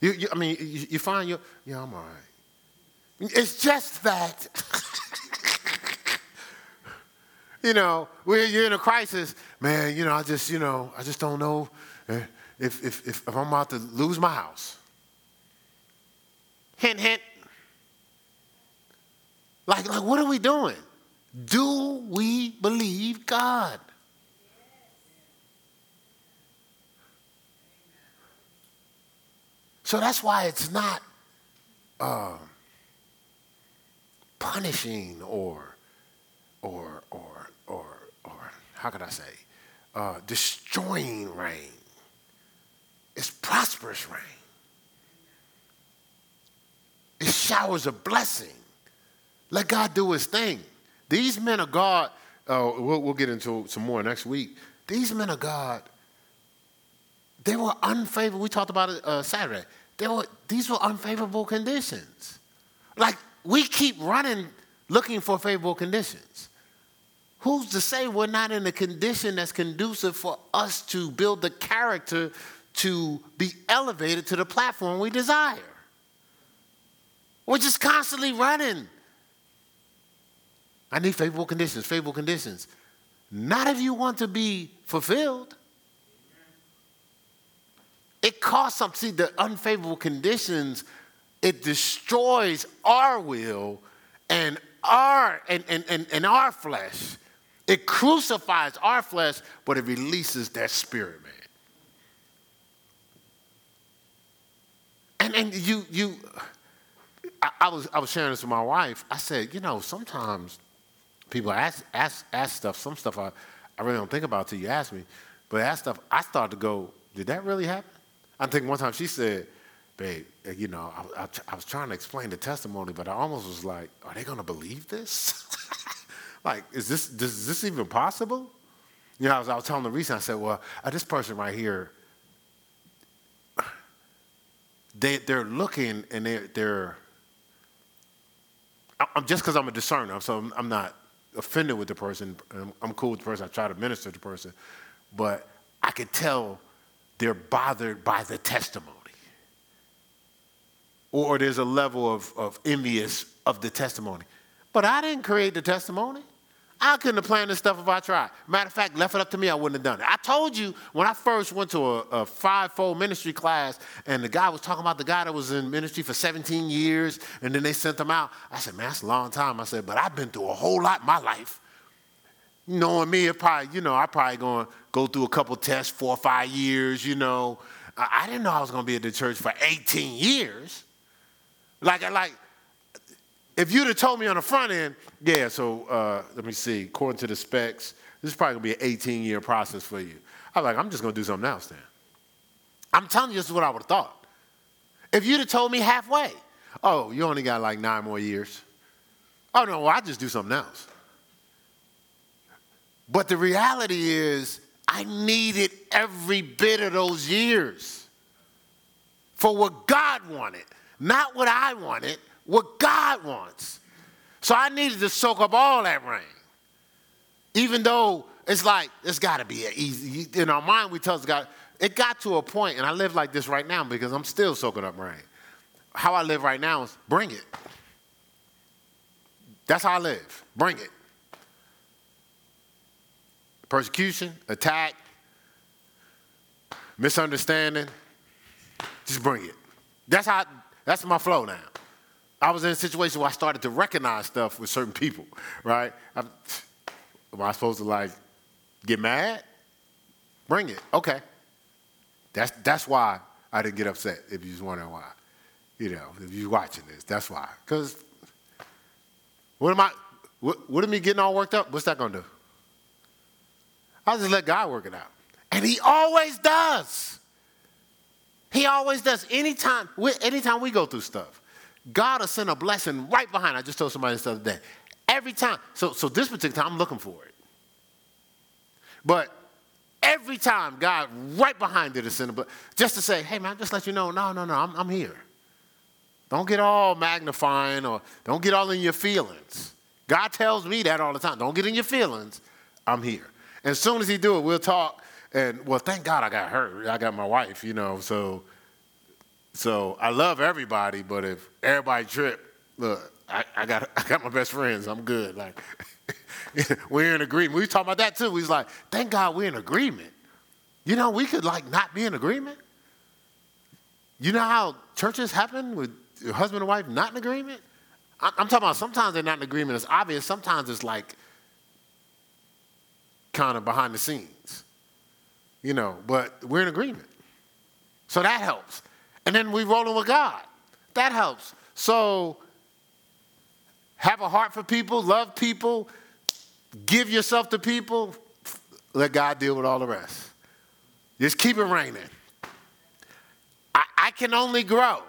You, you, I mean, you, you find you, yeah, I'm all right. It's just that, [laughs] you know, when you're in a crisis, man, you know, I just, you know, I just don't know eh, if, if, if, if I'm about to lose my house. Hint, hint. Like, like, what are we doing? Do we believe God? So that's why it's not uh, punishing or, or, or, or, or, how could I say, uh, destroying rain. It's prosperous rain. It showers of blessing. Let God do his thing. These men of God, uh, we'll, we'll get into some more next week. These men of God they were unfavorable. We talked about it uh, Saturday. They were, these were unfavorable conditions. Like we keep running looking for favorable conditions. Who's to say we're not in a condition that's conducive for us to build the character to be elevated to the platform we desire? We're just constantly running. I need favorable conditions, favorable conditions. Not if you want to be fulfilled. It costs something. See, the unfavorable conditions, it destroys our will and our and, and, and, and our flesh. It crucifies our flesh, but it releases that spirit, man. And and you you I, I, was I was sharing this with my wife. I said, you know, sometimes people ask ask ask stuff, some stuff I, I really don't think about till you ask me. But ask stuff, I start to go, did that really happen? I think one time she said, babe, uh, you know, I, I, I, was trying to explain the testimony, but I almost was like, are they going to believe this? [laughs] like, is this, is this even possible? You know, I was, I was telling Lisa, I said, well, uh, this person right here, [sighs] they, they're looking and they're, they're I'm just because I'm a discerner, so I'm, I'm, not offended with the person. I'm, I'm cool with the person. I try to minister to the person, but I can tell they're bothered by the testimony. Or there's a level of, of envious of the testimony. But I didn't create the testimony. I couldn't have planned this stuff if I tried. Matter of fact, left it up to me, I wouldn't have done it. I told you when I first went to a, a five-fold ministry class, and the guy was talking about the guy that was in ministry for 17 years, and then they sent him out. I said, man, that's a long time. I said, but I've been through a whole lot in my life. Knowing me, it probably, you know, I probably going go through a couple tests, four or five years, you know. I, didn't know I was going to be at the church for 18 years. Like, like if you'd have told me on the front end, yeah, so uh, let me see, according to the specs, this is probably gonna be an 18 year process for you. I was like, I'm just gonna do something else then. I'm telling you, this is what I would have thought. If you'd have told me halfway, oh, you only got like nine more years. Oh, no, well, I just do something else. But the reality is, I needed every bit of those years for what God wanted, not what I wanted, what God wants. So I needed to soak up all that rain. Even though it's like, it's got to be easy. In our mind, we tell God, it got to a point, and I live like this right now because I'm still soaking up rain. How I live right now is bring it. That's how I live. Bring it. Persecution, attack, misunderstanding, just bring it. That's how that's my flow now. I was in a situation where I started to recognize stuff with certain people, right? I'm, am I supposed to like get mad? Bring it. Okay. That's, that's why I didn't get upset, if you're wondering why. You know, if you're watching this, that's why. Because what am I, what, what am I getting all worked up? What's that to do? I'll just let God work it out. And he always does. He always does. Anytime, anytime we go through stuff. God will send a blessing right behind. I just told somebody this other day. Every time. So, so this particular time, I'm looking for it. But every time, God right behind it is sending a blessing. Just to say, hey, man, just let you know, no, no, no, I'm, I'm here. Don't get all magnifying or don't get all in your feelings. God tells me that all the time. Don't get in your feelings. I'm here. And as soon as he do it, we'll talk. And well, thank God I got hurt. I got my wife, you know, so so I love everybody, but if everybody trip, look, I, I got [laughs] I got my best friends. I'm good. Like [laughs] we're in agreement. We was talking about that too. Was like, thank God we're in agreement. You know, we could like not be in agreement. You know how churches happen with husband and wife not in agreement? I'm talking about sometimes they're not in agreement. It's obvious. Sometimes it's like kind of behind the scenes, you know, but we're in agreement. So that helps. And then we rolling with God. That helps. So have a heart for people, love people, give yourself to people, let God deal with all the rest. Just keep it raining. I, I can only grow.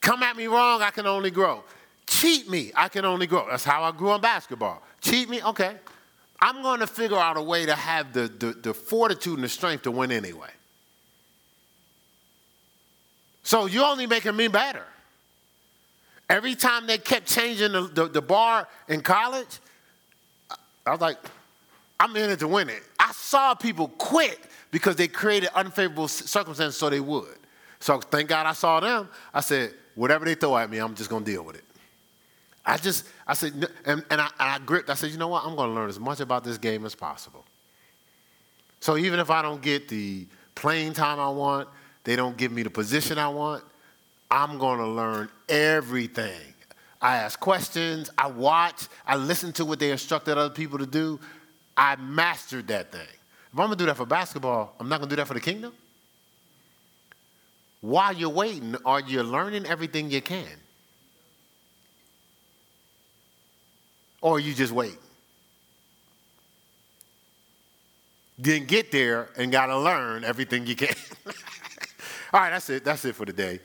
Come at me wrong, I can only grow. Cheat me, I can only grow. That's how I grew in basketball. Cheat me, okay. I'm going to figure out a way to have the, the, the fortitude and the strength to win anyway. So you're only making me better. Every time they kept changing the, the, the bar in college, I was like, I'm in it to win it. I saw people quit because they created unfavorable circumstances so they would. So thank God I saw them. I said, whatever they throw at me, I'm just going to deal with it. I just, I said, and, and, I, I gripped, I said, you know what? I'm going to learn as much about this game as possible. So even if I don't get the playing time I want, they don't give me the position I want, I'm going to learn everything. I ask questions, I watch, I listen to what they instructed other people to do. I mastered that thing. If I'm going to do that for basketball, I'm not going to do that for the kingdom. While you're waiting, are you learning everything you can? Or you just wait? Didn't get there and got to learn everything you can. [laughs] All right, that's it. That's it for today.